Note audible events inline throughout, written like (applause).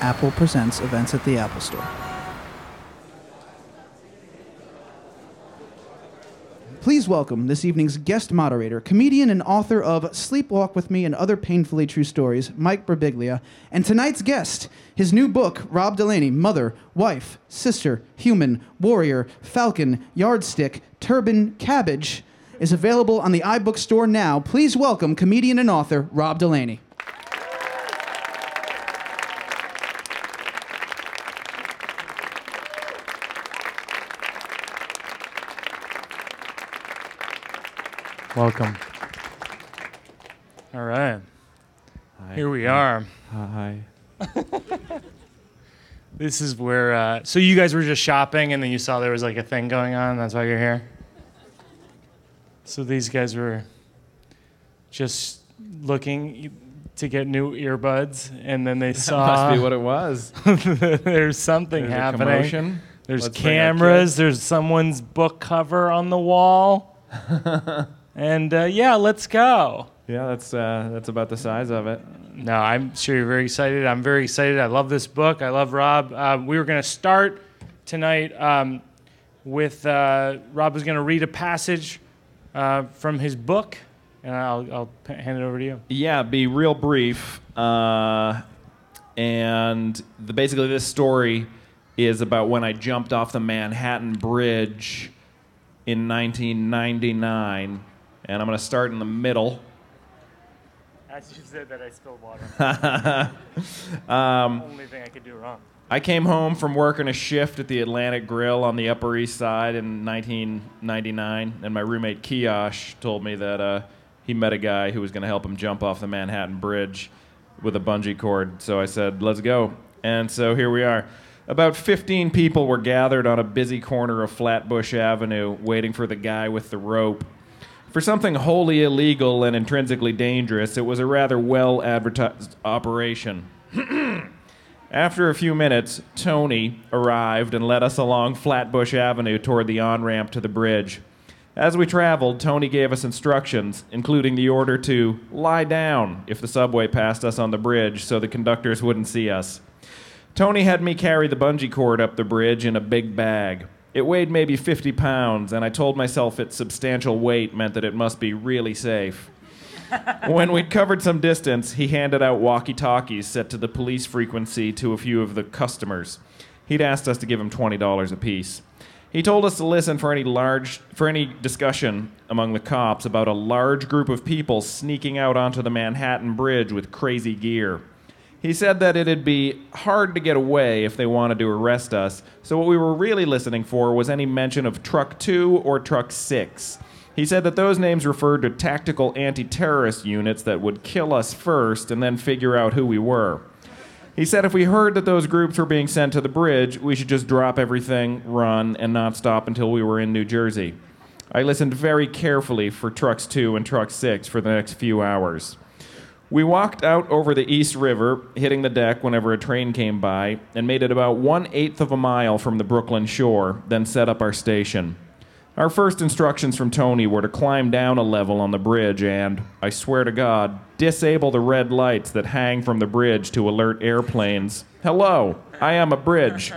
Apple Presents events at the Apple Store. Please welcome this evening's guest moderator, comedian and author of Sleepwalk with Me and Other Painfully True Stories, Mike Birbiglia, and tonight's guest, his new book, Rob Delaney, Mother, Wife, Sister, Human, Warrior, Falcon, Yardstick, Turban, Cabbage, is available on the iBook store now. Please welcome comedian and author Rob Delaney. Welcome. All right. Hi. Here we are. Hi. (laughs) This is where. Uh, so you guys were just shopping, and then you saw there was like a thing going on. That's why you're here. So these guys were just looking to get new earbuds, and then they (laughs) That saw must be what it was. (laughs) there's something There's happening. There's Let's cameras. There's someone's book cover on the wall. And uh, yeah, let's go. Yeah, that's uh, that's about the size of it. No, I'm sure you're very excited. I'm very excited. I love this book. I love Rob. Uh, we were going to start tonight um, with uh, Rob was going to read a passage uh, from his book, and I'll, I'll hand it over to you. Yeah, be real brief. Uh, and the, basically, this story is about when I jumped off the Manhattan Bridge in 1999. And I'm going to start in the middle. As you said that, I spilled water. (laughs) Um, Only thing I could do wrong. I came home from working a shift at the Atlantic Grill on the Upper East Side in 1999, and my roommate Kiosh told me that uh, he met a guy who was going to help him jump off the Manhattan Bridge with a bungee cord. So I said, let's go. And so here we are. About 15 people were gathered on a busy corner of Flatbush Avenue waiting for the guy with the rope. For something wholly illegal and intrinsically dangerous, it was a rather well advertised operation. (clears throat) After a few minutes, Tony arrived and led us along Flatbush Avenue toward the on ramp to the bridge. As we traveled, Tony gave us instructions, including the order to lie down if the subway passed us on the bridge so the conductors wouldn't see us. Tony had me carry the bungee cord up the bridge in a big bag. It weighed maybe 50 pounds, and I told myself its substantial weight meant that it must be really safe. (laughs) when we'd covered some distance, he handed out walkie talkies set to the police frequency to a few of the customers. He'd asked us to give him $20 apiece. He told us to listen for any large for any discussion among the cops about a large group of people sneaking out onto the Manhattan Bridge with crazy gear. He said that it'd be hard to get away if they wanted to arrest us, so what we were really listening for was any mention of Truck 2 or Truck 6. He said that those names referred to tactical anti terrorist units that would kill us first and then figure out who we were. He said if we heard that those groups were being sent to the bridge, we should just drop everything, run, and not stop until we were in New Jersey. I listened very carefully for Trucks 2 and Truck 6 for the next few hours. We walked out over the East River, hitting the deck whenever a train came by, and made it about one eighth of a mile from the Brooklyn shore, then set up our station. Our first instructions from Tony were to climb down a level on the bridge and, I swear to God, disable the red lights that hang from the bridge to alert airplanes. Hello, I am a bridge.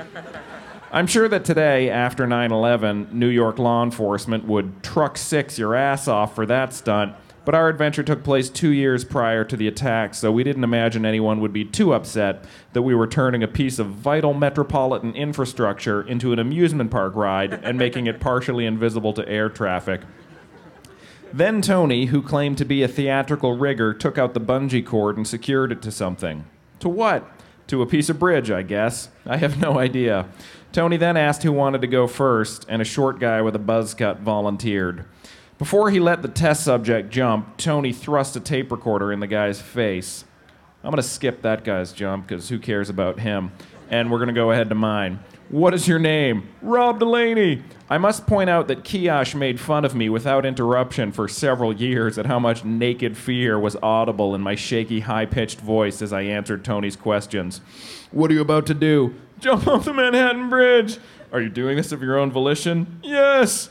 I'm sure that today, after 9 11, New York law enforcement would truck six your ass off for that stunt, but our adventure took place two years prior to the attack, so we didn't imagine anyone would be too upset that we were turning a piece of vital metropolitan infrastructure into an amusement park ride and making it partially invisible to air traffic. Then Tony, who claimed to be a theatrical rigger, took out the bungee cord and secured it to something. To what? To a piece of bridge, I guess. I have no idea. Tony then asked who wanted to go first, and a short guy with a buzz cut volunteered. Before he let the test subject jump, Tony thrust a tape recorder in the guy's face. I'm going to skip that guy's jump because who cares about him? And we're going to go ahead to mine. What is your name? Rob Delaney. I must point out that Kiosh made fun of me without interruption for several years at how much naked fear was audible in my shaky, high pitched voice as I answered Tony's questions. What are you about to do? Jump off the Manhattan Bridge. Are you doing this of your own volition? Yes.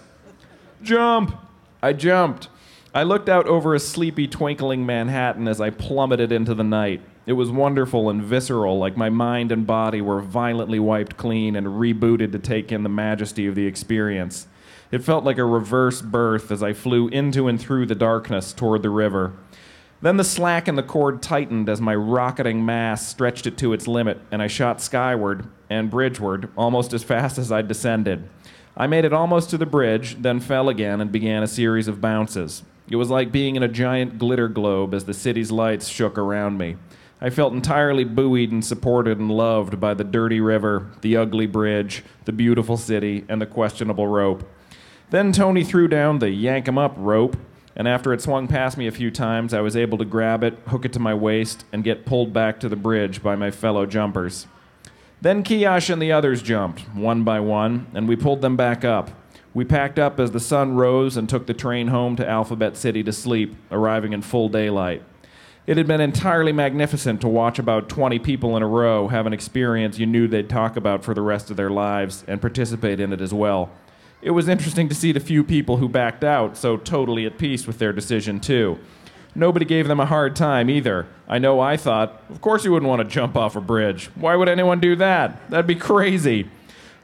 Jump. I jumped. I looked out over a sleepy, twinkling Manhattan as I plummeted into the night. It was wonderful and visceral, like my mind and body were violently wiped clean and rebooted to take in the majesty of the experience. It felt like a reverse birth as I flew into and through the darkness toward the river. Then the slack in the cord tightened as my rocketing mass stretched it to its limit, and I shot skyward and bridgeward almost as fast as I descended. I made it almost to the bridge, then fell again and began a series of bounces. It was like being in a giant glitter globe as the city's lights shook around me. I felt entirely buoyed and supported and loved by the dirty river, the ugly bridge, the beautiful city, and the questionable rope. Then Tony threw down the yank 'em up rope, and after it swung past me a few times, I was able to grab it, hook it to my waist, and get pulled back to the bridge by my fellow jumpers. Then Kiyosh and the others jumped, one by one, and we pulled them back up. We packed up as the sun rose and took the train home to Alphabet City to sleep, arriving in full daylight. It had been entirely magnificent to watch about 20 people in a row have an experience you knew they'd talk about for the rest of their lives and participate in it as well. It was interesting to see the few people who backed out so totally at peace with their decision, too. Nobody gave them a hard time either. I know I thought, of course you wouldn't want to jump off a bridge. Why would anyone do that? That'd be crazy.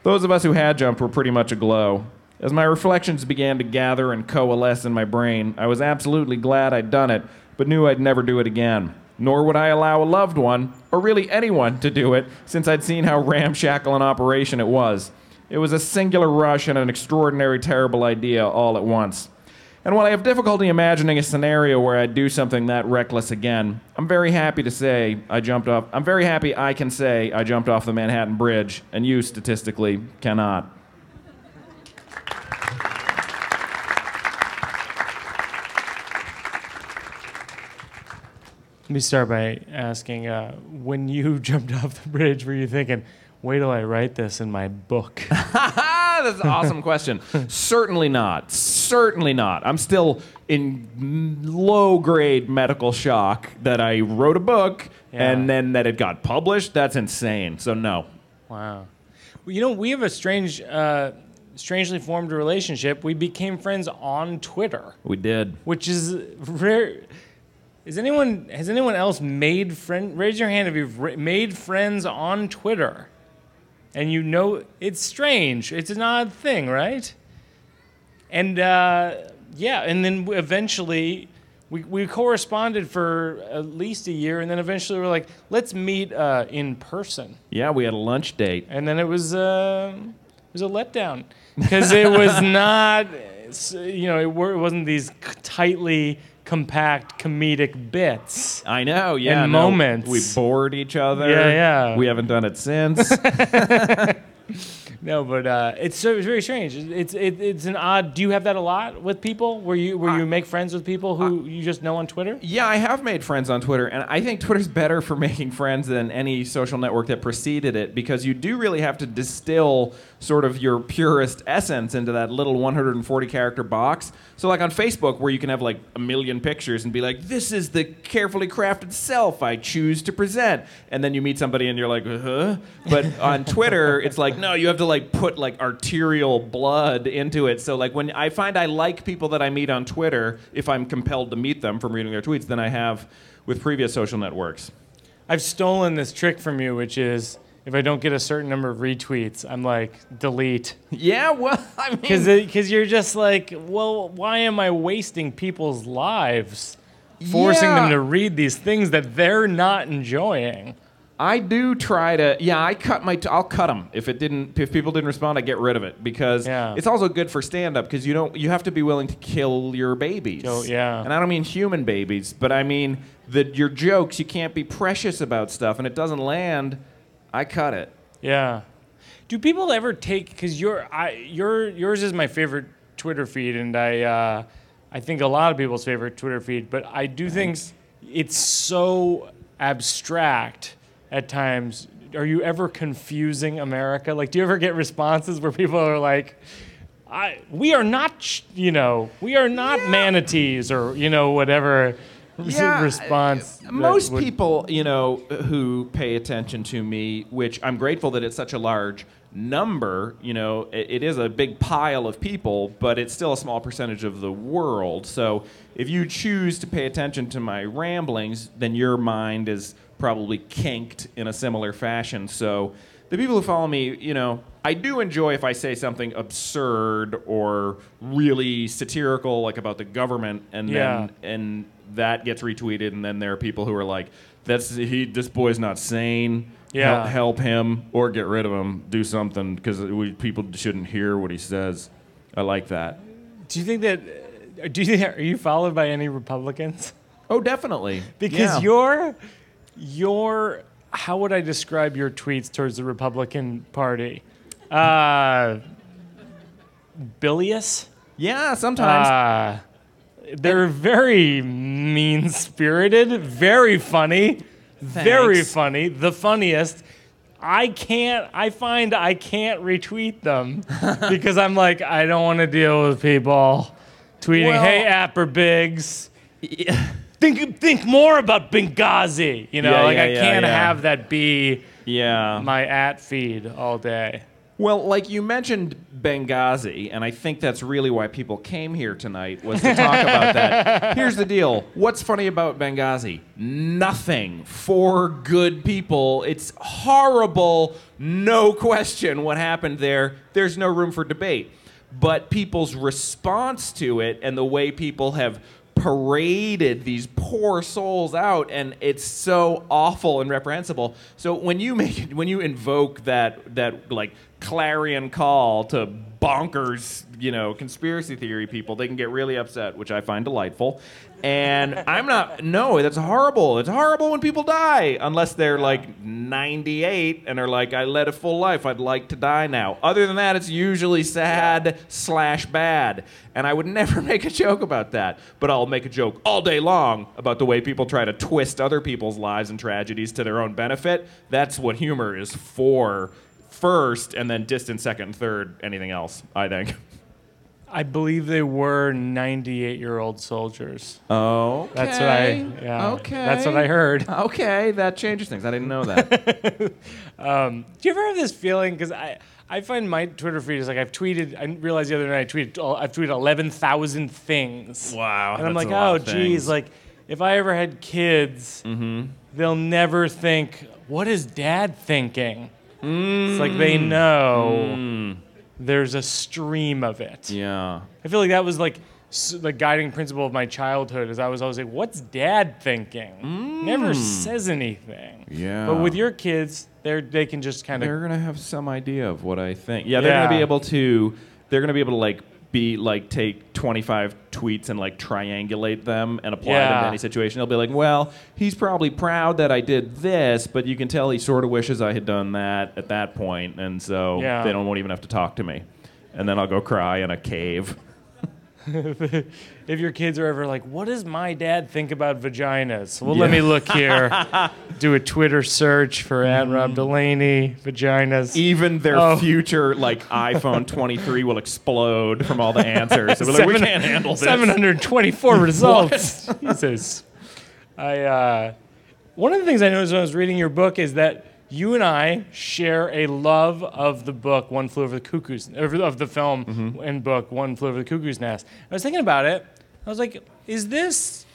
Those of us who had jumped were pretty much aglow. As my reflections began to gather and coalesce in my brain, I was absolutely glad I'd done it, but knew I'd never do it again. Nor would I allow a loved one, or really anyone, to do it, since I'd seen how ramshackle an operation it was. It was a singular rush and an extraordinary, terrible idea all at once. And while I have difficulty imagining a scenario where I'd do something that reckless again, I'm very happy to say I jumped off. I'm very happy I can say I jumped off the Manhattan Bridge, and you statistically cannot. Let me start by asking uh, when you (laughs) jumped off the bridge, were you thinking, wait till I write this in my book? (laughs) That's an awesome question. Certainly not. Certainly not. I'm still in low grade medical shock that I wrote a book Yeah. and then that it got published. That's insane. So, no. wow. Well, you know, we have a strange, uh, strangely formed relationship. We became friends on Twitter, We did. which is rare. Is anyone has anyone else made friend? Raise your hand if you've made friends on Twitter, and you know it's strange. It's an odd thing, right? And uh, yeah, and then eventually we, we corresponded for at least a year, and then eventually we're like, let's meet uh, in person. Yeah, we had a lunch date. And then it was uh, it was a letdown because it was (laughs) not, you know, it, were, it wasn't these tightly compact comedic bits. I know, yeah. And no, moments. We bored each other. Yeah, yeah. We haven't done it since. (laughs) No, but uh, it's so it's very strange. It's it, it's an odd. Do you have that a lot with people? Where you where you make friends with people who you just know on Twitter? Yeah, I have made friends on Twitter, and I think Twitter's better for (laughs) making friends than any social network that preceded it because you do really have to distill sort of your purest essence into that little 140 character box. So, like on Facebook, where you can have like a million pictures and be like, this is the carefully crafted self I choose to present. And then you meet somebody and you're like, huh? But on Twitter, it's like, no, you have to like put like arterial blood into it. So, like, when I find I like people that I meet on Twitter, if I'm compelled to meet them from reading their tweets, than I have with previous social networks. I've stolen this trick from you, which is if I don't get a certain number of retweets, I'm like delete Yeah, well, (laughs) I mean, because because you're just like, well, why am I wasting people's lives? Forcing them to read these things that they're not enjoying. I do try to. Yeah, I cut my. T- I'll cut them if it didn't. If people didn't respond, I get rid of it because Yeah. it's also good for stand up because you don't. You have to be willing to kill your babies. Kill- yeah. And I don't mean human babies, but I mean that your jokes. You can't be precious about stuff, and it doesn't land. I cut it. Yeah. Do people ever take because your I your yours is my favorite Twitter feed, and I uh, I think a lot of people's favorite Twitter feed, but I do think it's so abstract at times. Are you ever confusing America? Like, do you ever get responses where people are like, I, "We are not, you know, we are not manatees," or you know, whatever (laughs) response. Uh, that Most would- people, you know, who pay attention to me, which I'm grateful that it's such a large number, you know, it, it is a big pile of people, but it's still a small percentage of the world. So if you choose to pay attention to my ramblings, then your mind is probably kinked in a similar fashion. So the people who follow me, you know, I do enjoy if I say something absurd or really satirical, like about the government, and Yeah. then and that gets retweeted, and then there are people who are like, "That's he. This boy's not sane. Yeah. Help, help him or get rid of him. Do something because people shouldn't hear what he says." I like that. Do you think that? uh, Do you think are you followed by any Republicans? Oh, definitely. (laughs) Because Yeah. your your how would I describe your tweets towards the Republican Party? Uh, bilious. yeah, sometimes. Uh, they're very mean spirited, very funny, very funny, the funniest. I can't, I find I can't retweet them (laughs) because I'm like, I don't want to deal with people tweeting, Well- hey, at Birbigs, Yeah. Think, think more about Benghazi. You know, Yeah, like yeah, I yeah, can't have that be yeah. my at feed all day. Well, like you mentioned Benghazi, and I think that's really why people came here tonight was to talk about that. (laughs) Here's the deal. What's funny about Benghazi? Nothing. For good people. It's horrible, no question what happened there. There's no room for debate. But people's response to it and the way people have paraded these poor souls out and it's so awful and reprehensible. So when you make when you invoke that that like clarion call to bonkers you know conspiracy theory people they can get really upset which i find delightful and i'm not no that's horrible. It's horrible when people die unless they're like 98 and are like i led a full life. I'd like to die now. Other than that it's usually sad slash bad. And i would never (laughs) make a joke about that. But i'll make a joke all day long about the way people try to twist other people's lives and tragedies to their own benefit. That's what humor is for. First and then distant second third anything else i think I believe they were 98 year old soldiers. oh That's what I, yeah. okay That's what I heard. (laughs) okay that changes things i didn't know that (laughs) Um, do you ever have this feeling? Because I, I find my Twitter feed is like I've tweeted. I realized the other night I tweeted. oh, I've tweeted eleven thousand things. Wow, And I'm like, oh, geez. Mm-hmm. like if I ever had kids, they'll never think, what is Dad thinking? It's like they Mm. There's a stream of it. yeah I feel like that was like s- the guiding principle of my childhood. Is I was always like, "What's Dad thinking?" Never says anything. Mm. Yeah. But with your kids, they're, they can just kind of. they're gonna have some idea of what I think. Yeah, they're Yeah. gonna be able to. They're gonna be able to like be like take 25 tweets and like triangulate them and apply them to any situation. They'll be like, well, he's probably proud that I did this, but you can tell he sort of wishes I had done that at that point, and so Yeah. they don't won't even have to talk to me. And then I'll go cry in a cave. (laughs) If your kids are ever like, "What does my dad think about vaginas?" Well, let me look here. (laughs) Do a Twitter search for at Rob Delaney vaginas. Even their Oh. future like iPhone 23 will explode from all the answers. Be like, we can't handle this. 724 (laughs) results. Jesus. I uh, one of the things I noticed when I was reading your book is that you and I share a love of the book One Flew Over the Cuckoo's of of the film Mm-hmm. and book One Flew Over the Cuckoo's Nest. I was thinking about it. I was like, is this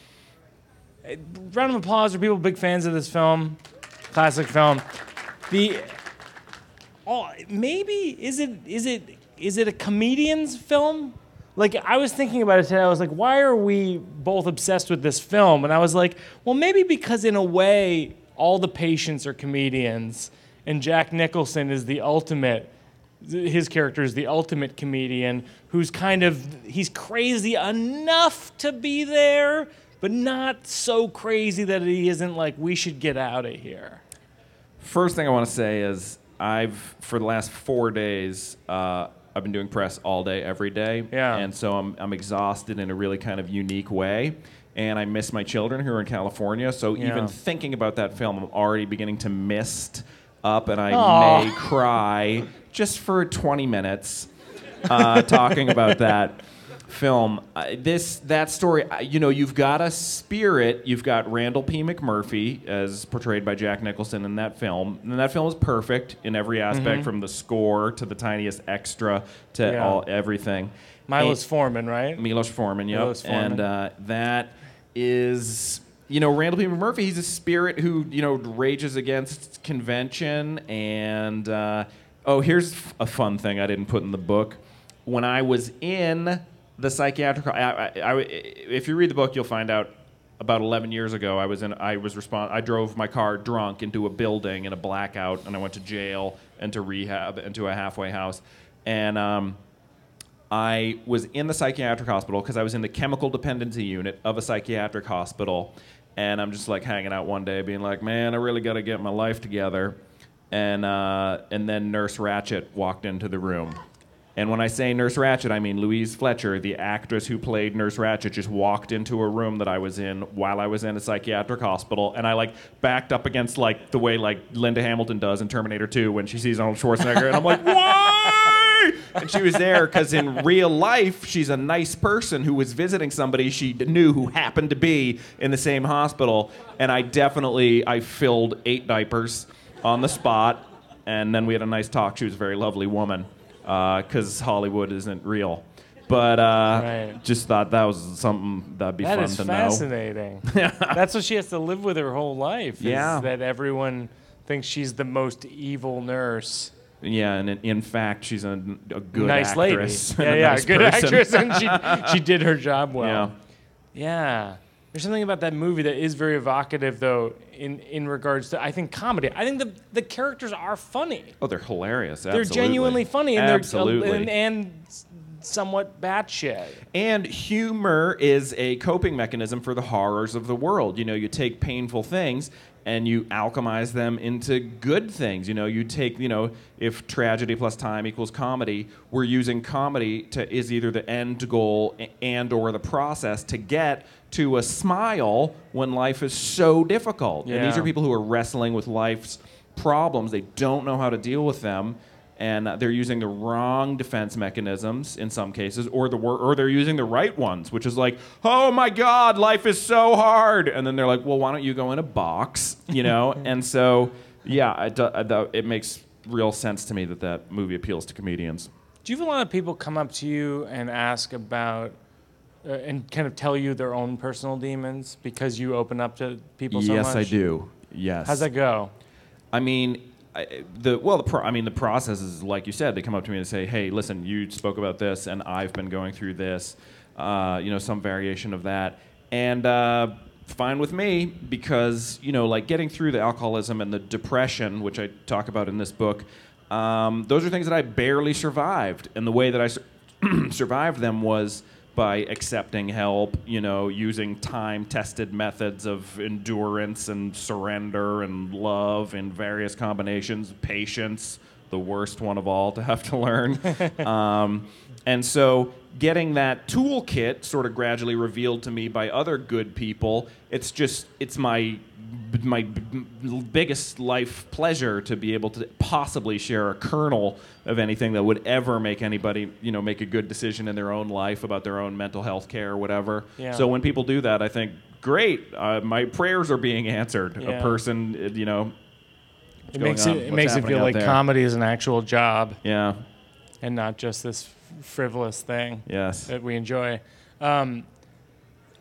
uh, round of applause? Are people big fans of this film? Classic film. The oh, maybe is it is it is it a comedian's film? Like I was thinking about it today. I was like, why are we both obsessed with this film? And I was like, well, maybe because in a way, all the patients are comedians, and Jack Nicholson is the ultimate. His character is the ultimate comedian who's kind of he's crazy enough to be there, but not so crazy that he isn't like we should get out of here. First thing I want to say is I've for the last four days uh, I've been doing press all day every day, Yeah. and so I'm I'm exhausted in a really kind of unique way. And I miss my children who are in California. So Yeah. even thinking about that film, I'm already beginning to mist up, and I Aw. may cry just for 20 minutes uh, (laughs) talking about that film. Uh, this that story, uh, you know, you've got a spirit. You've got Randle P. McMurphy as portrayed by Jack Nicholson in that film, and that film is perfect in every aspect, from the score to the tiniest extra to Mm-hmm. Yeah. all everything. Milos And- Forman, right? Milos Forman, yep. Milos Forman. And uh, that is you know, Randall P. Murphy, he's a spirit who, you know, rages against convention. And, uh, oh, here's a fun thing I didn't put in the book. When I was in the psychiatric, I, I, I, if you read the book, you'll find out about 11 years ago, I was in, I was respond, I drove my car drunk into a building in a blackout, and I went to jail and to rehab and to a halfway house. And, um, I was in the psychiatric hospital because I was in the chemical dependency unit of a psychiatric hospital. And I'm just like hanging out one day, being like, man, I really got to get my life together. And, uh, and then Nurse Ratched walked into the room. And when I say Nurse Ratched, I mean Louise Fletcher, the actress who played Nurse Ratched, just walked into a room that I was in while I was in a psychiatric hospital, and I like backed up against like the way like Linda Hamilton does in Terminator 2 when she sees Arnold Schwarzenegger, and I'm like, (laughs) why? And she was there because in real life, she's a nice person who was visiting somebody she knew who happened to be in the same hospital, and I definitely I filled eight diapers on the spot, and then we had a nice talk. She was a very lovely woman because Hollywood isn't real. But uh, Right. just thought that was something that'd be That fun is to know. fascinating. (laughs) That's what she has to live with her whole life. is Yeah. That everyone thinks she's the most evil nurse. Yeah, and in, fact, she's a, a good nice actress. lady. Yeah, a yeah, nice good person. actress, and she (laughs) she did her job well. Yeah. Yeah. There's something about that movie that is very evocative, though, in, in regards to I think comedy. I think the the characters are funny. Oh, they're hilarious. Absolutely. They're genuinely funny, and uh, absolutely. they're and, and somewhat batshit. And humor is a coping mechanism for the horrors of the world. You know, you take painful things and you alchemize them into good things. You know, you take, you know, if tragedy plus time equals comedy, we're using comedy to is either the end goal and or the process to get to a smile when life is so difficult. And these are people who are wrestling with life's problems. They don't know how to deal with them and they're using the wrong defense mechanisms in some cases, or the wor- or they're using the right ones, which is like, oh my God, life is so hard, and then they're like, well, why don't you go in a box, you know? (laughs) and so, yeah, it, do- I do- it makes real sense to me that that movie appeals to comedians. Do you have a lot of people come up to you and ask about uh, and kind of tell you their own personal demons because you open up to people so much? yes, I do. Yes. How's that go? I mean, The well, the pro, I mean, the process is like you said. They come up to me and say, "Hey, listen, you spoke about this, and I've been going through this. Uh, you know, some variation of that, and uh, fine with me because you know, like getting through the alcoholism and the depression, which I talk about in this book. Um, those are things that I barely survived, and the way that I sur- (clears throat) survived them was by accepting help, you know, using time tested methods of endurance and surrender and love in various combinations, patience, the worst one of all to have to learn. (laughs) um, and so getting that toolkit sort of gradually revealed to me by other good people, it's just, it's my my biggest life pleasure to be able to possibly share a kernel of anything that would ever make anybody, you know, make a good decision in their own life about their own mental health care or whatever. Yeah. So when people do that, I think, great, uh, my prayers are being answered. Yeah. A person, uh, you know, It makes on? it, it makes it feel like there? comedy is an actual job Yeah. and not just this f- frivolous thing Yes. that we enjoy. Um,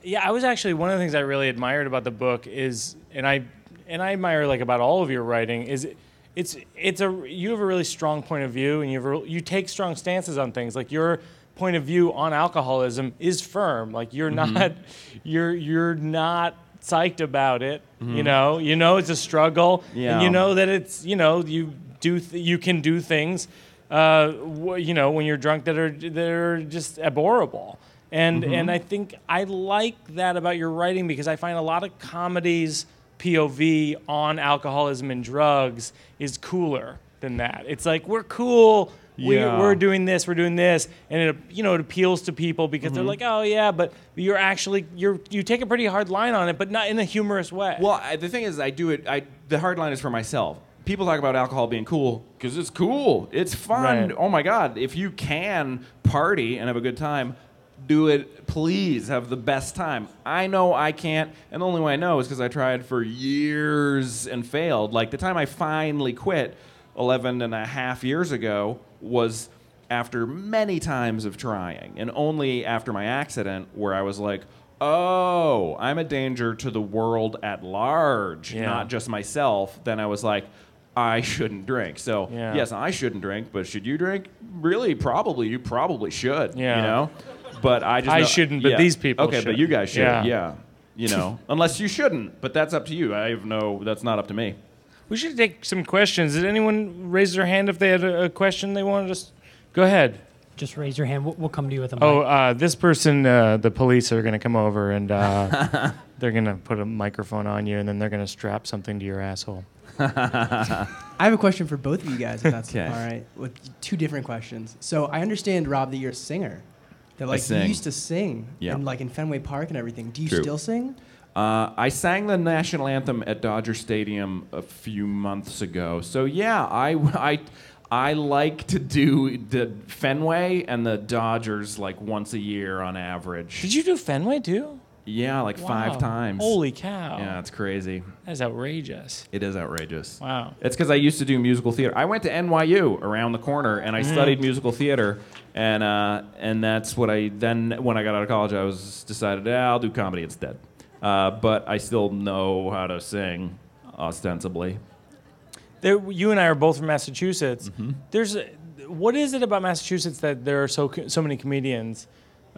yeah, I was actually one of the things I really admired about the book is, and I and I admire like about all of your writing is. It's it's a you have a really strong point of view and you have a, you take strong stances on things like your point of view on alcoholism is firm like you're not you're you're not psyched about it you know you know it's a struggle and you know that it's you know you do th- you can do things uh, you know when you're drunk that are that are just abhorrible and and I think I like that about your writing because I find a lot of comedies POV on alcoholism and drugs is cooler than that. It's like we're cool. We, Yeah. we're doing this. We're doing this, and it you know it appeals to people because they're like, oh yeah, but you're actually you're you take a pretty hard line on it, but not in a humorous way. Well, I, the thing is, I do it. I the hard line is for myself. People talk about alcohol being cool because it's cool. It's fun. Right. Oh my god! If you can party and have a good time, do it. Please have the best time. I know I can't, and the only way I know is because I tried for years and failed. Like the time I finally quit, 11 and a half years ago, was after many times of trying, and only after my accident where I was like, oh, I'm a danger to the world at large, Yeah. not just myself, then I was like, I shouldn't drink. So Yeah. yes, I shouldn't drink, but should you drink? Really, probably. You probably should. Yeah. You know. But I just I know- shouldn't, but these people Okay, but you guys should. Yeah. Yeah. You know, (laughs) unless you shouldn't, but that's up to you. I have no. That's not up to me. We should take some questions. Did anyone raise their hand if they had a, a question they wanted us? Go ahead. Just raise your hand. We'll, we'll come to you with a mic. Oh, uh, this person, uh, the police are going to come over and uh, (laughs) they're going to put a microphone on you and then they're going to strap something to your asshole. (laughs) I have a question for both of you guys, if that's Okay. all right. With two different questions. So I understand, Rob, that you're a singer. That like you sing. used to sing, Yeah. and like in Fenway Park and everything. Do you True. still sing? Uh, I sang the national anthem at Dodger Stadium a few months ago. So yeah, I, I, I like to do the Fenway and the Dodgers like once a year on average. Did you do Fenway too? Yeah, like five times. Holy cow. Yeah, it's crazy. That's outrageous. It is outrageous. Wow. It's because I used to do musical theater. I went to NYU around the corner, and I Mm. studied musical theater, and uh, and that's what I then when I got out of college, I was decided yeah, I'll do comedy instead. Uh, but I still know how to sing, ostensibly. There, you and I are both from Massachusetts. Mm-hmm. There's, what is it about Massachusetts that there are so so many comedians?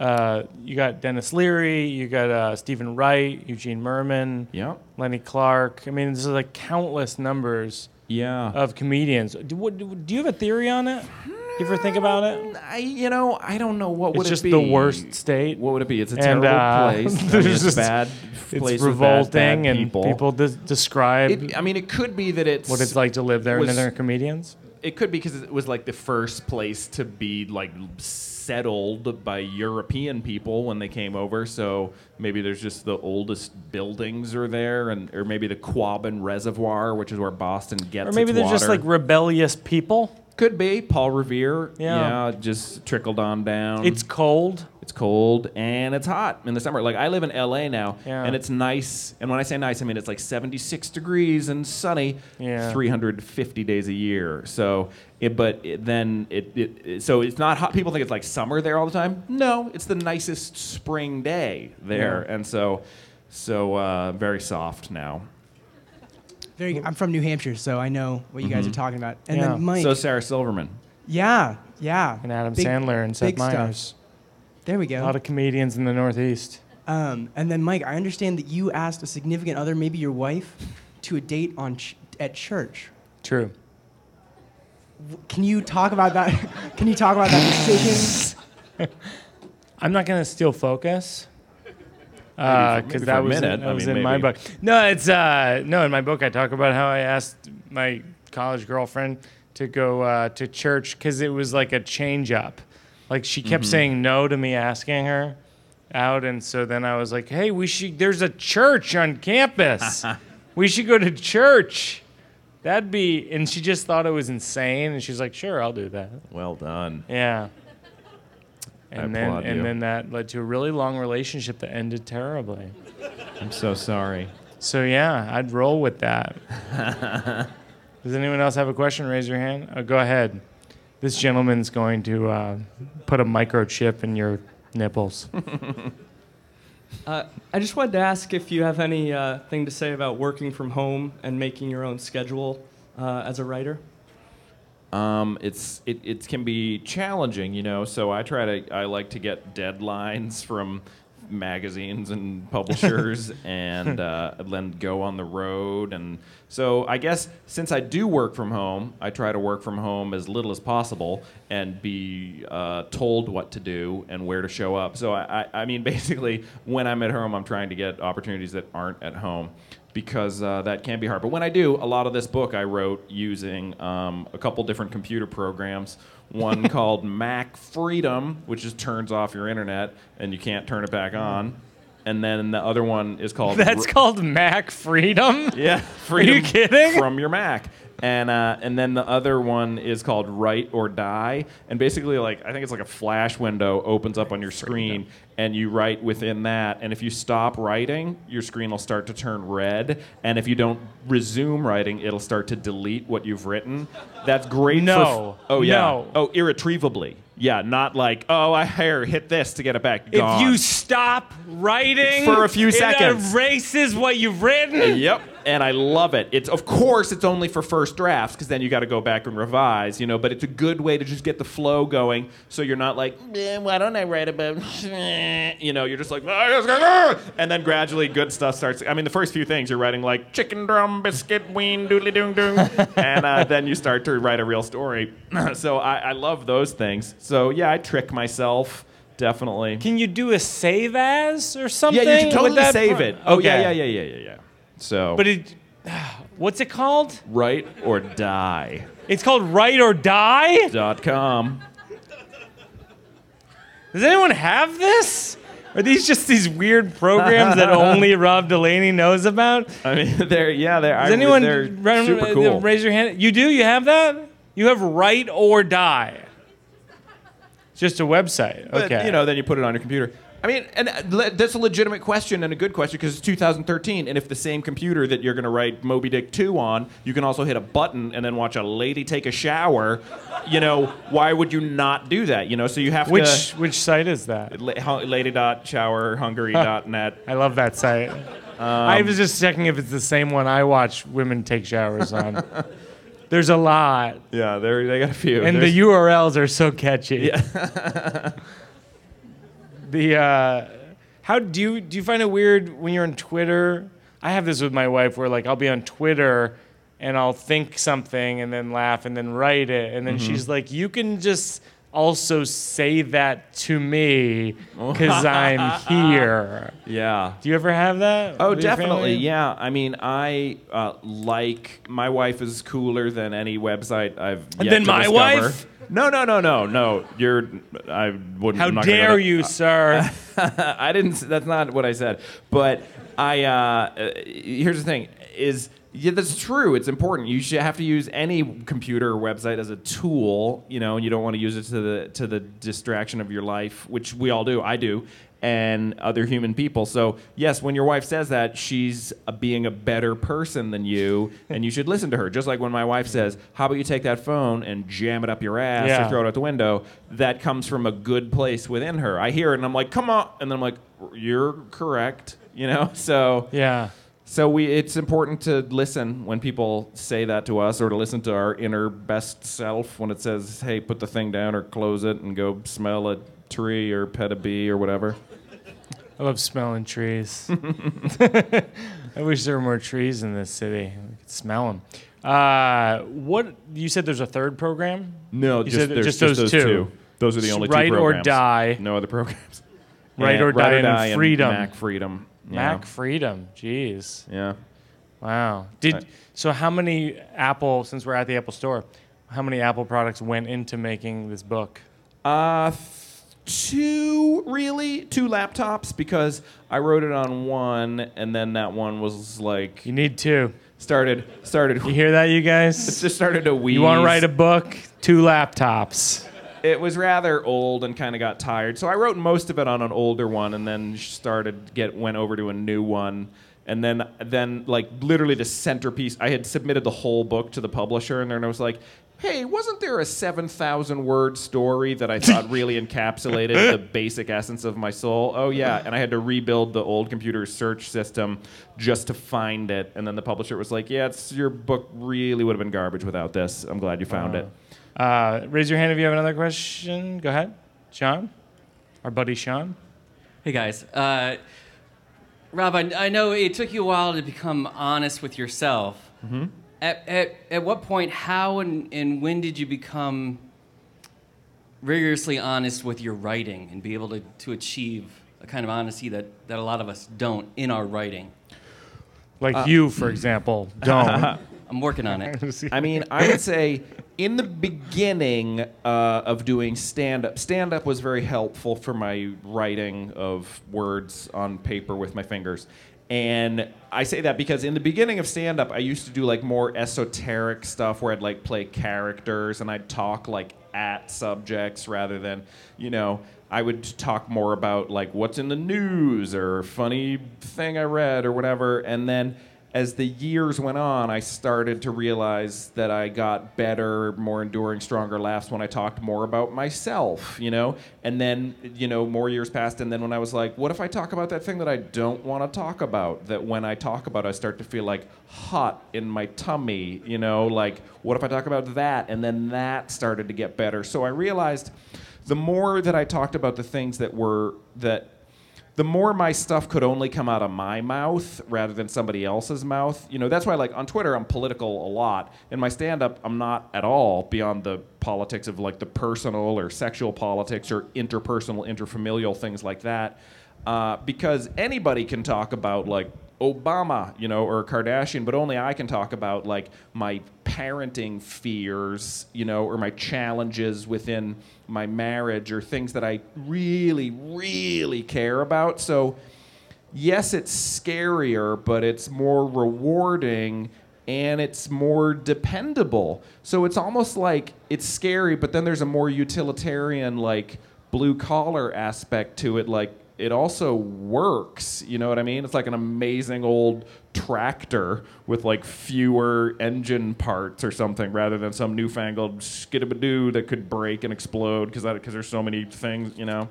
Uh, you got Denis Leary, you got uh, Steven Wright, Eugene Mirman, Yeah, Lenny Clarke. I mean, there's like countless numbers yeah. of comedians. Do, what, do you have a theory on it? You ever think about it? I, you know, I don't know what would it be. It's it just the worst state. What would it be? It's a And, terrible uh, place. (laughs) I mean, there's it's just- bad. It's place bad- revolting, bad and people. people de- describe It, I mean, it could be that it's what it's like to live there, was- and then they're comedians. It could be because it was like the first place to be like settled by European people when they came over. So maybe there's just the oldest buildings are there, and or maybe the Quabbin Reservoir, which is where Boston gets. Or maybe its they're just like rebellious people. Could be Paul Revere. Yeah. just trickled on down. It's cold. It's cold and it's hot in the summer. Like I live in LA now, Yeah. and it's nice. And when I say nice, I mean it's like 76 degrees and sunny, Yeah. 350 days a year. So, it, but it, then it, it, it- so it's not hot. People think it's like summer there all the time. No, it's the nicest spring day there, Yeah. and so, so uh, very soft now. Very. I'm from New Hampshire, so I know what you guys are talking about. And Yeah. then Mike. So Sarah Silverman. yeah, yeah. And Adam Big- Sandler and Seth big stuff. Meyers. There we go. A lot of comedians in the Northeast. Um, and then Mike, I understand that you asked a significant other, maybe your wife, to a date on ch- at church. True. W- Can you talk about that? (laughs) Can you talk about that decision? (laughs) I'm not going to steal focus. Because for that was, minute. in, that was mean, in my book. No, it's uh, no. In my book, I talk about how I asked my college girlfriend to go uh, to church because it was like a change up. Like she kept Mm-hmm. saying no to me asking her out, and so then I was like, "Hey, we should. There's a church on campus. (laughs) we should go to church." That'd be. And she just thought it was insane, and she's like, "Sure, I'll do that." Well done. Yeah. And then and you. then that led to a really long relationship that ended terribly. I'm so sorry. So yeah, I'd roll with that. (laughs) Does anyone else have a question? Raise your hand. Uh, go ahead. This gentleman's going to uh, put a microchip in your nipples. (laughs) Uh, I just wanted to ask if you have anything uh, to say about working from home and making your own schedule uh, as a writer. Um, it's it, it can be challenging, you know. So I try to I like to get deadlines (laughs) from magazines and publishers, (laughs) and uh, then go on the road. And so I guess since I do work from home, I try to work from home as little as possible and be uh, told what to do and where to show up. So I, I, I mean, (laughs) basically, when I'm at home, I'm trying to get opportunities that aren't at home because uh, that can be hard. But when I do, a lot of this book I wrote using um, a couple different computer programs. One (laughs) called Mac Freedom, which just turns off your internet and you can't turn it back on. And then the other one is called (laughs) That's R- called Mac Freedom. yeah, freedom (laughs) Are you kidding? from your Mac. And uh, and then the other one is called Write or Die. And basically, like I think it's like a flash window opens up on your screen, and you write within that. And if you stop writing, your screen will start to turn red. And if you don't resume writing, it'll start to delete what you've written. That's great. No. For f- oh yeah. No. Oh, irretrievably. Yeah, not like, oh, I here hit this to get it back. Gone. If you stop writing For a few seconds, it erases what you've written. Yep, and I love it. It's of course it's only for first drafts because then you got to go back and revise, you know. But it's a good way to just get the flow going, so you're not like, eh, why don't I write about, (laughs) you know, you're just like, and then gradually good stuff starts. I mean, the first few things you're writing like chicken drum biscuit ween doodly doong doong, (laughs) and uh, then you start to write a real story. (clears throat) so I, I love those things. So yeah, I trick myself definitely. Can you do a save as or something? yeah, you with totally save pro- it. Oh yeah, yeah, yeah, yeah, yeah, yeah. So, But it, (sighs) what's it called? write or die. It's called Write or Die. dot com. Does anyone have this? Are these just these weird programs that only (laughs) Rob Delaney knows about? I mean, (laughs) they're yeah, they're Does I, anyone they're ra- super cool. raise your hand? You do? You have that? You have Write or Die. It's just a website. But, okay. you know, then you put it on your computer. I mean, and uh, that's a legitimate question and a good question because it's 2013, and if the same computer that you're going to write Moby Dick 2 on, you can also hit a button and then watch a lady take a shower. You know, why would you not do that? You know, so you have which to. which site is that? La- Lady.showerhungary.net. I love that site. Um, I was just checking if it's the same one I watch women take showers on. (laughs) There's a lot, yeah, they're, got a few. and There's- the URLs are so catchy. (laughs) the uh, how do you do you find it weird when you're on Twitter? I have this with my wife where like I'll be on Twitter and I'll think something and then laugh and then write it and then Mm-hmm. she's like, you can just also say that to me (laughs) because I'm here. yeah. Do you ever have that? Oh, with your definitely. family? Yeah. I mean, I uh, like my wife is cooler than any website I've. Yet than to my discover. wife? No, no, no, no, no. You're. I wouldn't. How I'm not gonna go dare to- you, (laughs) sir? I didn't. That's not what I said. But I. Uh, uh, here's the thing: is yeah, that's true. It's important. You should have to use any computer or website as a tool. You know, and you don't want to use it to the to the distraction of your life, which we all do. I do. And other human people. So, yes, when your wife says that, she's uh, being a better person than you, (laughs) and you should listen to her. Just like when my wife says, How about you take that phone and jam it up your ass Yeah. or throw it out the window? That comes from a good place within her. I hear it and I'm like, Come on. And then I'm like, You're correct. You know? (laughs) So. yeah. So we, it's important to listen when people say that to us, or to listen to our inner best self when it says, "Hey, put the thing down, or close it, and go smell a tree, or pet a bee, or whatever." I love smelling trees. (laughs) (laughs) I wish there were more trees in this city. We could smell them. Uh, what you said? There's a third program. No, just, just just those those two. two. Those are the only Write two or. Die. No other programs. Right And or Die and Freedom. Mac Freedom. Mac Freedom. Jeez. Yeah. Wow. Did I- so? How many Apple? Since we're at the Apple Store, how many Apple products went into making this book? Uh, two really two laptops because I wrote it on one, and then that one was like You need two. started started. You hear that, you guys? It just started to wheeze. You want to write a book? Two laptops. It was rather old and kind of got tired, so I wrote most of it on an older one, and then started get went over to a new one, and then then like literally the centerpiece. I had submitted the whole book to the publisher, and then I was like. Hey, wasn't there a 7,000 word story that I thought (laughs) really encapsulated the basic essence of my soul? Oh, yeah. And I had to rebuild the old computer search system just to find it. And then the publisher was like, Yeah, it's, your book really would have been garbage without this. I'm glad you found it. Uh, raise your hand if you have another question. Go ahead, Sean. Our buddy Sean. Hey guys, uh, Rob, I, I know it took you a while to become honest with yourself. Mm-hmm. At, at, at what point, how, and, and when did you become rigorously honest with your writing and be able to, to achieve a kind of honesty that, that a lot of us don't in our writing? Like Uh, you, for example, don't. (laughs) I'm working on it. (laughs) I mean, I would say in the beginning uh, of doing stand up, stand up was very helpful for my writing of words on paper with my fingers. And I say that because in the beginning of stand up, I used to do like more esoteric stuff where I'd like play characters and I'd talk like at subjects rather than, you know, I would talk more about like what's in the news or funny thing I read or whatever. And then as the years went on, I started to realize that I got better, more enduring, stronger laughs when I talked more about myself, you know? And then, you know, more years passed, and then when I was like, what if I talk about that thing that I don't want to talk about? That when I talk about, I start to feel like hot in my tummy, you know? Like, what if I talk about that? And then that started to get better. So I realized the more that I talked about the things that were, that the more my stuff could only come out of my mouth rather than somebody else's mouth. You know, that's why like on Twitter I'm political a lot. In my stand up I'm not at all beyond the politics of like the personal or sexual politics or interpersonal, interfamilial things like that. Uh, because anybody can talk about like Obama, you know, or Kardashian, but only I can talk about like my parenting fears, you know, or my challenges within my marriage or things that I really, really care about. So, yes, it's scarier, but it's more rewarding and it's more dependable. So it's almost like it's scary, but then there's a more utilitarian, like blue collar aspect to it. Like it also works. You know what I mean? It's like an amazing old tractor with like fewer engine parts or something rather than some newfangled skidabadoo that could break and explode because because there's so many things. You know,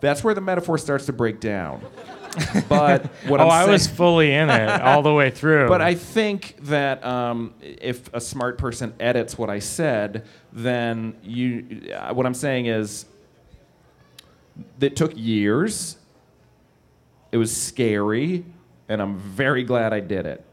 that's where the metaphor starts to break down. (laughs) but what oh, I'm I saying, was fully in it all the way through. but I think that um, if a smart person edits what I said, then you. Uh, what I'm saying is, it took years. It was scary, and I'm very glad I did it.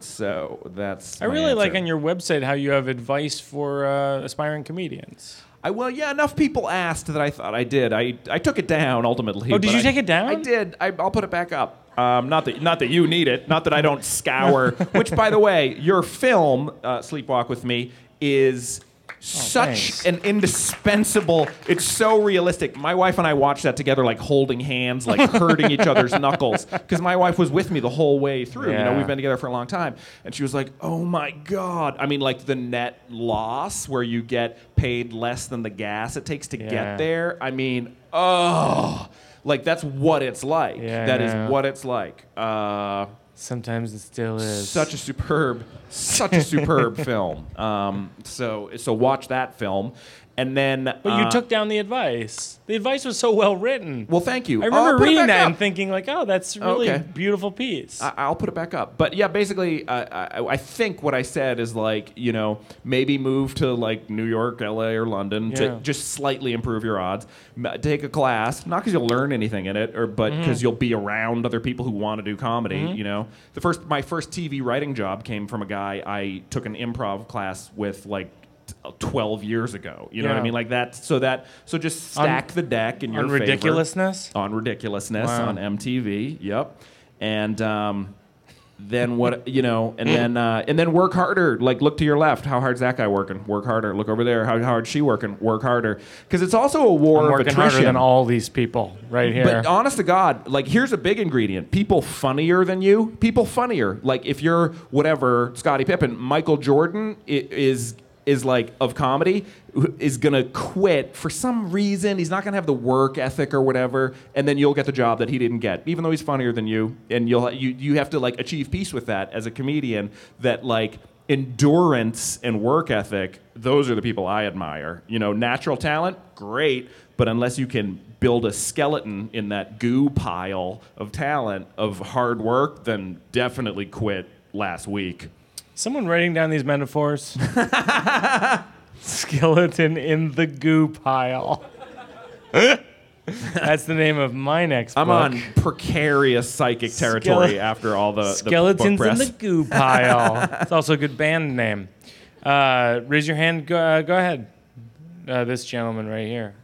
So that's. I my really like on your website how you have advice for uh, aspiring comedians. I well, yeah. Enough people asked that I thought I did. I, I took it down ultimately. Oh, did you I- take it down? I did. I, I'll put it back up. Um, not that not that you need it. Not that I don't (laughs) scour. which, by the way, your film uh, "Sleepwalk with Me" is such thanks. an indispensable. It's so realistic. My wife and I watched that together, like holding hands, like hurting each other's (laughs) knuckles, because my wife was with me the whole way through. You know, Yeah. we've been together for a long time, and she was like, "Oh my god!" I mean, like the net loss where you get paid less than the gas it takes to Yeah. get there. I mean, oh, like that's what it's like. Yeah, that is what it's like. Uh, Sometimes it still is. such a superb, such a superb (laughs) film. Um, so so watch that film, and then. but you uh, took down the advice. The advice was so well written. Well, thank you. I remember it reading that up. and thinking like, oh, that's really Okay. beautiful piece. I, I'll put it back up. But yeah, basically, uh, I, I think what I said is like, you know, maybe move to like New York, LA, or London Yeah. to just slightly improve your odds. M- Take a class, not because you'll learn anything in it, or but Mm-hmm. because you'll be around other people who want to do comedy. You know, the first my first TV writing job came from a guy I took an improv class with like. T- 12 years ago you know what i mean like that so that so just On- stack the deck in your On favor ridiculousness. on ridiculousness Wow. on MTV. Yep, and um, then what you know, and then uh, and then work harder. Like look to your left. How hard's that guy working? Work harder. Look over there. How hard's she working? Work harder. Because it's also a war I'm of working attrition. harder than all these people right here. But honest to God, like here's a big ingredient: people funnier than you. People funnier. Like if you're whatever Scottie Pippen, Michael Jordan is is like of comedy is gonna quit for some reason. He's not gonna have the work ethic or whatever, and then you'll get the job that he didn't get, even though he's funnier than you. And you'll you you have to like achieve peace with that as a comedian. That like endurance and work ethic, those are the people I admire. You know, natural talent, great, but unless you can build a skeleton in that goo pile of talent of hard work, then definitely quit last week. Someone writing down these metaphors. (laughs) Skeleton in the goo pile. (laughs) That's the name of my next I'm book. on precarious psychic territory Skele- after all the, the book Skeletons in the goo pile. it's also a good band name. Uh, raise your hand. Go, uh, go ahead. Uh, this gentleman right here.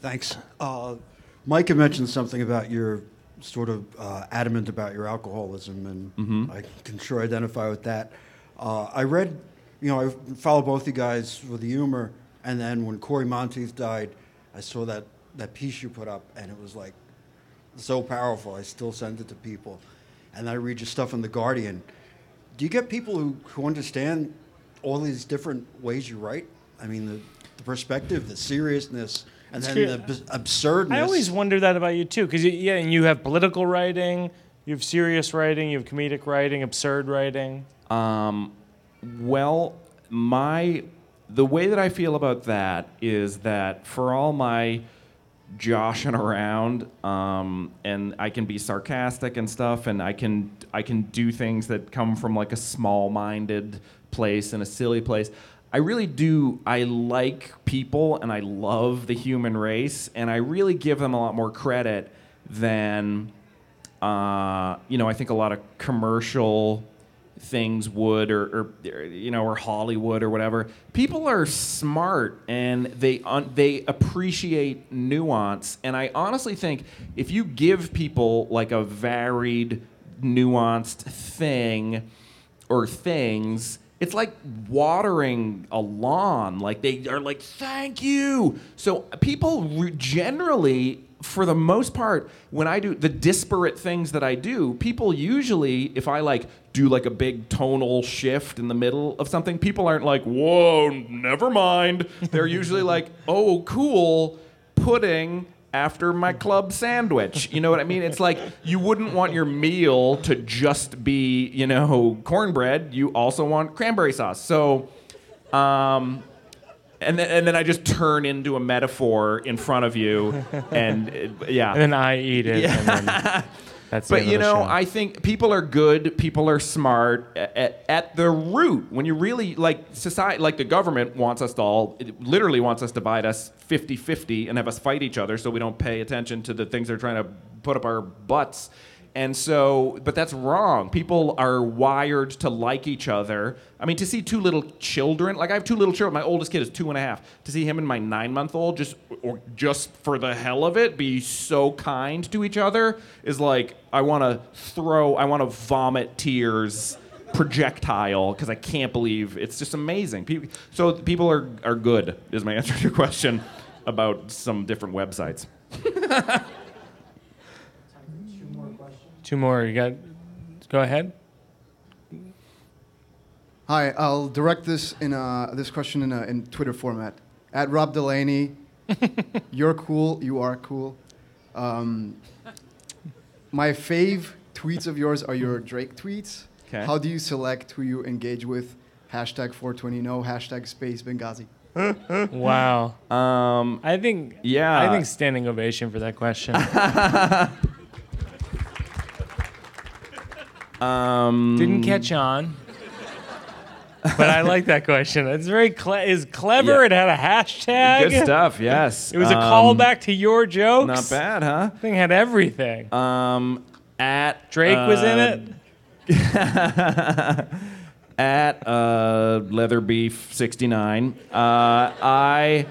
Thanks. Uh, Mike had mentioned something about your sort of uh, adamant about your alcoholism, and I can sure identify with that. Uh, I read, you know, I follow both you guys with the humor, and then when Cory Monteith died, I saw that, that piece you put up, and it was like so powerful. I still send it to people. And I read your stuff in The Guardian. Do you get people who, who understand all these different ways you write? I mean, the, the perspective, the seriousness, and then true. the abs- absurdness. I always wonder that about you too, because yeah, and you have political writing, You have serious writing, you have comedic writing, absurd writing. Um, well, my the way that I feel about that is that for all my joshing around, um, and I can be sarcastic and stuff, and I can I can do things that come from like a small-minded place and a silly place. I really do. I like people and I love the human race, and I really give them a lot more credit than uh, you know. I think a lot of commercial things would or, or you know or Hollywood or whatever. People are smart and they un- they appreciate nuance and I honestly think if you give people like a varied nuanced thing or things it's like watering a lawn like they are like thank you. So people re- generally for the most part when i do the disparate things that i do people usually if i like do like a big tonal shift in the middle of something people aren't like whoa never mind. They're usually like oh cool pudding after my club sandwich. You know what I mean? It's like you wouldn't want your meal to just be, you know, cornbread. You also want cranberry sauce. So, um, and then, and then I just turn into a metaphor in front of you, and uh, yeah. And then I eat it. And then (laughs) that's But you know, show. I think people are good. People are smart at, at the root. When you really like society, like the government wants us to all, it literally wants us to divide us 50-50 and have us fight each other, so we don't pay attention to the things they're trying to put up our butts. And so, but that's wrong. People are wired to like each other. I mean, to see two little children, like I have two little children. My oldest kid is two and a half. To see him and my nine-month-old just, or just for the hell of it, be so kind to each other is like I want to throw, I want to vomit tears, projectile, because I can't believe it's just amazing. People, so people are are good. Is my (laughs) answer to your question about some different websites. (laughs) Two more. You got. Go ahead. Hi, I'll direct this in a, this question in a in Twitter format. At Rob Delaney, (laughs) you're cool. You are cool. Um, my fave tweets of yours are your Drake tweets. 'Kay. How do you select who you engage with? Hashtag 420 no. Hashtag space Benghazi. (laughs) Wow. Um, I think. Yeah. I think standing ovation for that question. (laughs) um, Didn't catch on. But I like that question. It's very cle- is clever. Yeah. It had a hashtag. Good stuff. Yes. It was a Um, callback to your jokes. Not bad, huh? Thing had everything. Um, at Drake was in uh, it. (laughs) at uh, leather beef 69 uh, i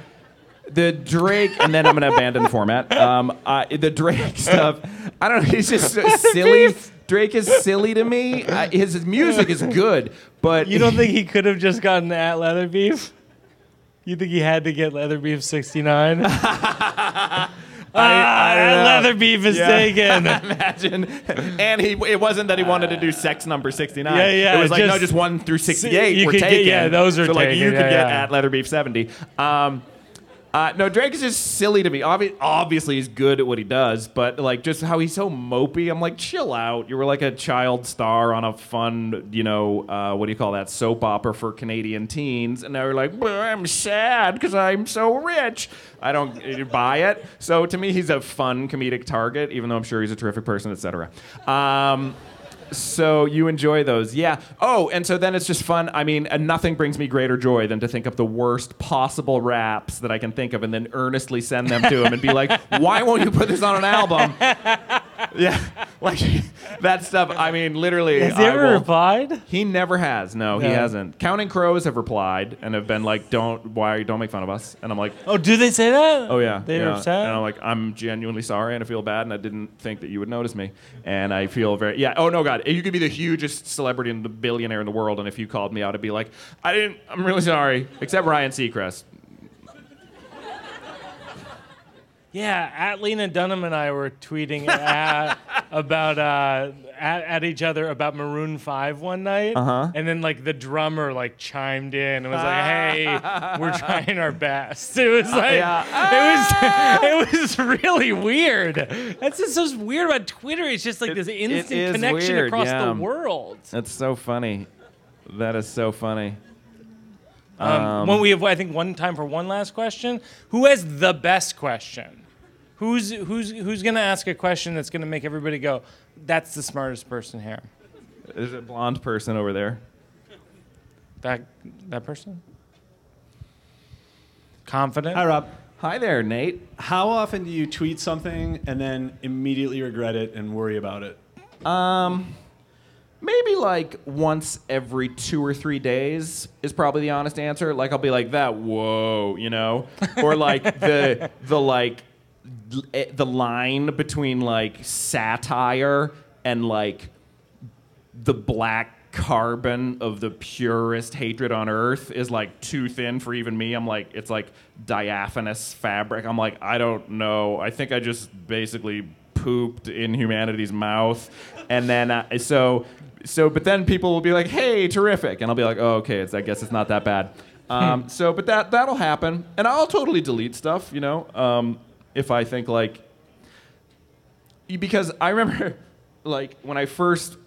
the drake and then i'm gonna abandon the format um, I, the drake (laughs) stuff i don't know he's just (laughs) so silly drake is silly to me uh, his, his music is good but You don't think he could have just gotten at leather beef? You think he had to get leather beef 69? (laughs) ah, I don't know. leather beef is Yeah. taken. (laughs) imagine and he it wasn't that he wanted to do sex number 69 Yeah, yeah, it was like no just- just 1 through 68 you were could get- taken yeah, those are so like you taken, could yeah, get yeah. at leather beef 70 um uh, no, Drake is just silly to me. Obvi- obviously, he's good at what he does, but like just how he's so mopey. I'm like, chill out. You were like a child star on a fun, you know, uh, what do you call that, soap opera for Canadian teens, and now you're like, I'm sad because I'm so rich. I don't uh, buy it. So to me, he's a fun comedic target, even though I'm sure he's a terrific person, etc. Um, so you enjoy those, yeah. Oh, and so then it's just fun. I mean, and nothing brings me greater joy than to think of the worst possible raps that I can think of, and then earnestly send them to him and be like, "Why won't you put this on an album?" (laughs) yeah, like that stuff. I mean, literally. Has he I ever will- replied? He never has. No, he No. hasn't. Counting Crows have replied and have been like, "Don't, why, don't make fun of us." And I'm like, Oh, do they say that? Oh yeah, They're yeah. upset? And I'm like, I'm genuinely sorry, and I feel bad, and I didn't think that you would notice me, and I feel very yeah. Oh no, God, you could be the hugest celebrity and the billionaire in the world, and if you called me out, I'd be like, I didn't. I'm really sorry, except Ryan Seacrest. Yeah, at Lena Dunham and I were tweeting at, (laughs) about uh, at, at each other about Maroon Five one night, Uh-huh. and then like the drummer like chimed in and was like, "Hey, we're (laughs) trying our best." It was like it was (laughs) it was really weird. That's just so weird about Twitter. It's just like It- this instant connection weird, across yeah. the world. That's so funny. That is so funny. Um, when we have, I think, one time for one last question. Who has the best question? Who's who's who's gonna ask a question that's gonna make everybody go, "That's the smartest person here." There's a blonde person over there. That that person. Confident. Hi, Rob. Hi there, Nate. How often do you tweet something and then immediately regret it and worry about it? Um, maybe like once every two or three days is probably the honest answer. Like I'll be like that, whoa, you know, or like the (laughs) the like l- the line between like satire and like the black carbon of the purest hatred on earth is like too thin for even me. I'm like, it's like diaphanous fabric. I'm like, I don't know. I think I just basically pooped in humanity's mouth, and then uh, so so. But then people will be like, hey, terrific, and I'll be like, oh, okay. It's, I guess it's not that bad. Um, (laughs) so, but that that'll happen, and I'll totally delete stuff. You know, um, if I think like because I remember, (laughs) like, when I first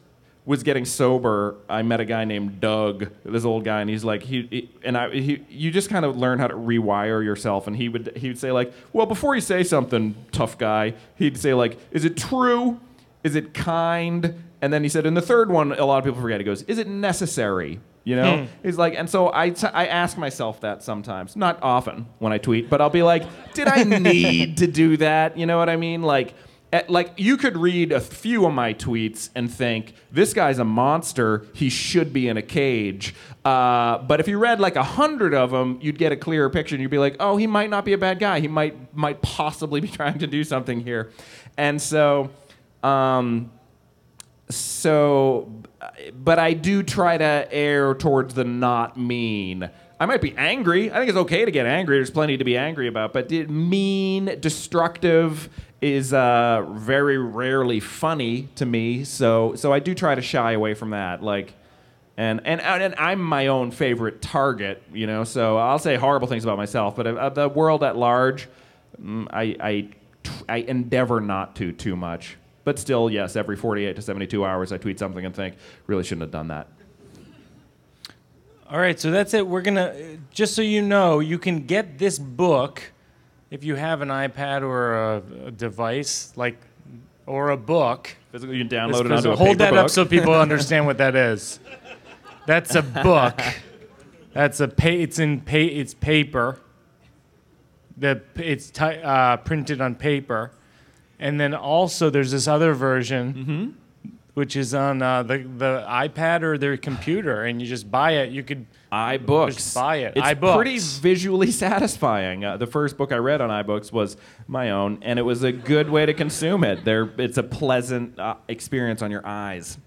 was getting sober, I met a guy named Doug, this old guy, and he's like, he, he and I, he, you just kind of learn how to rewire yourself, and he would, he would say like, well, before you say something, tough guy, he'd say like, is it true? Is it kind? And then he said, and the third one, a lot of people forget. He goes, is it necessary? You know, he's like, and so I, t- I ask myself that sometimes, not often when I tweet, but I'll be like, did I need to do that? You know what I mean? Like, at- like you could read a few of my tweets and think this guy's a monster he should be in a cage uh, but if you read like a hundred of them you'd get a clearer picture and you'd be like oh he might not be a bad guy he might might possibly be (laughs) trying to do something here and so um, so but i do try to err towards the not mean I might be angry. I think it's okay to get angry. There's plenty to be angry about. But mean, destructive is uh, very rarely funny to me. So so I do try to shy away from that. Like, and and and I'm my own favorite target. You know. So I'll say horrible things about myself, but uh, the world at large, mm, I I I endeavor not to too much. But still, yes, every 48 to 72 hours, I tweet something and think, really shouldn't have done that. All right, so that's it. We're gonna just so you know, you can get this book if you have an iPad or a, a device like or a book. Physically, you download it onto a Hold that up so people (laughs) understand what that is. That's a book. That's a pa- It's in pa- It's paper. The it's ti uh, printed on paper, and then also there's this other version, Mm-hmm. which is on uh, the the iPad or their computer, and you just buy it. You could iBooks. Just buy it. It's iBooks. pretty visually (laughs) satisfying. Uh, the first book I read on iBooks was my own, and it was a good way to consume it. There, it's a pleasant uh, experience on your eyes.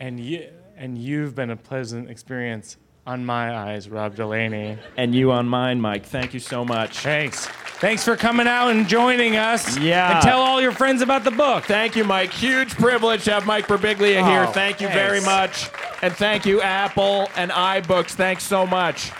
And you and you've been a pleasant experience on my eyes, Rob Delaney. And you on mine, Mike. Thank you so much. Thanks. Thanks for coming out and joining us. Yeah. And tell all your friends about the book. Thank you, Mike. Huge privilege to have Mike Birbiglia here. Oh, Thank you thanks. very much. And thank you, Apple and iBooks. Thanks so much.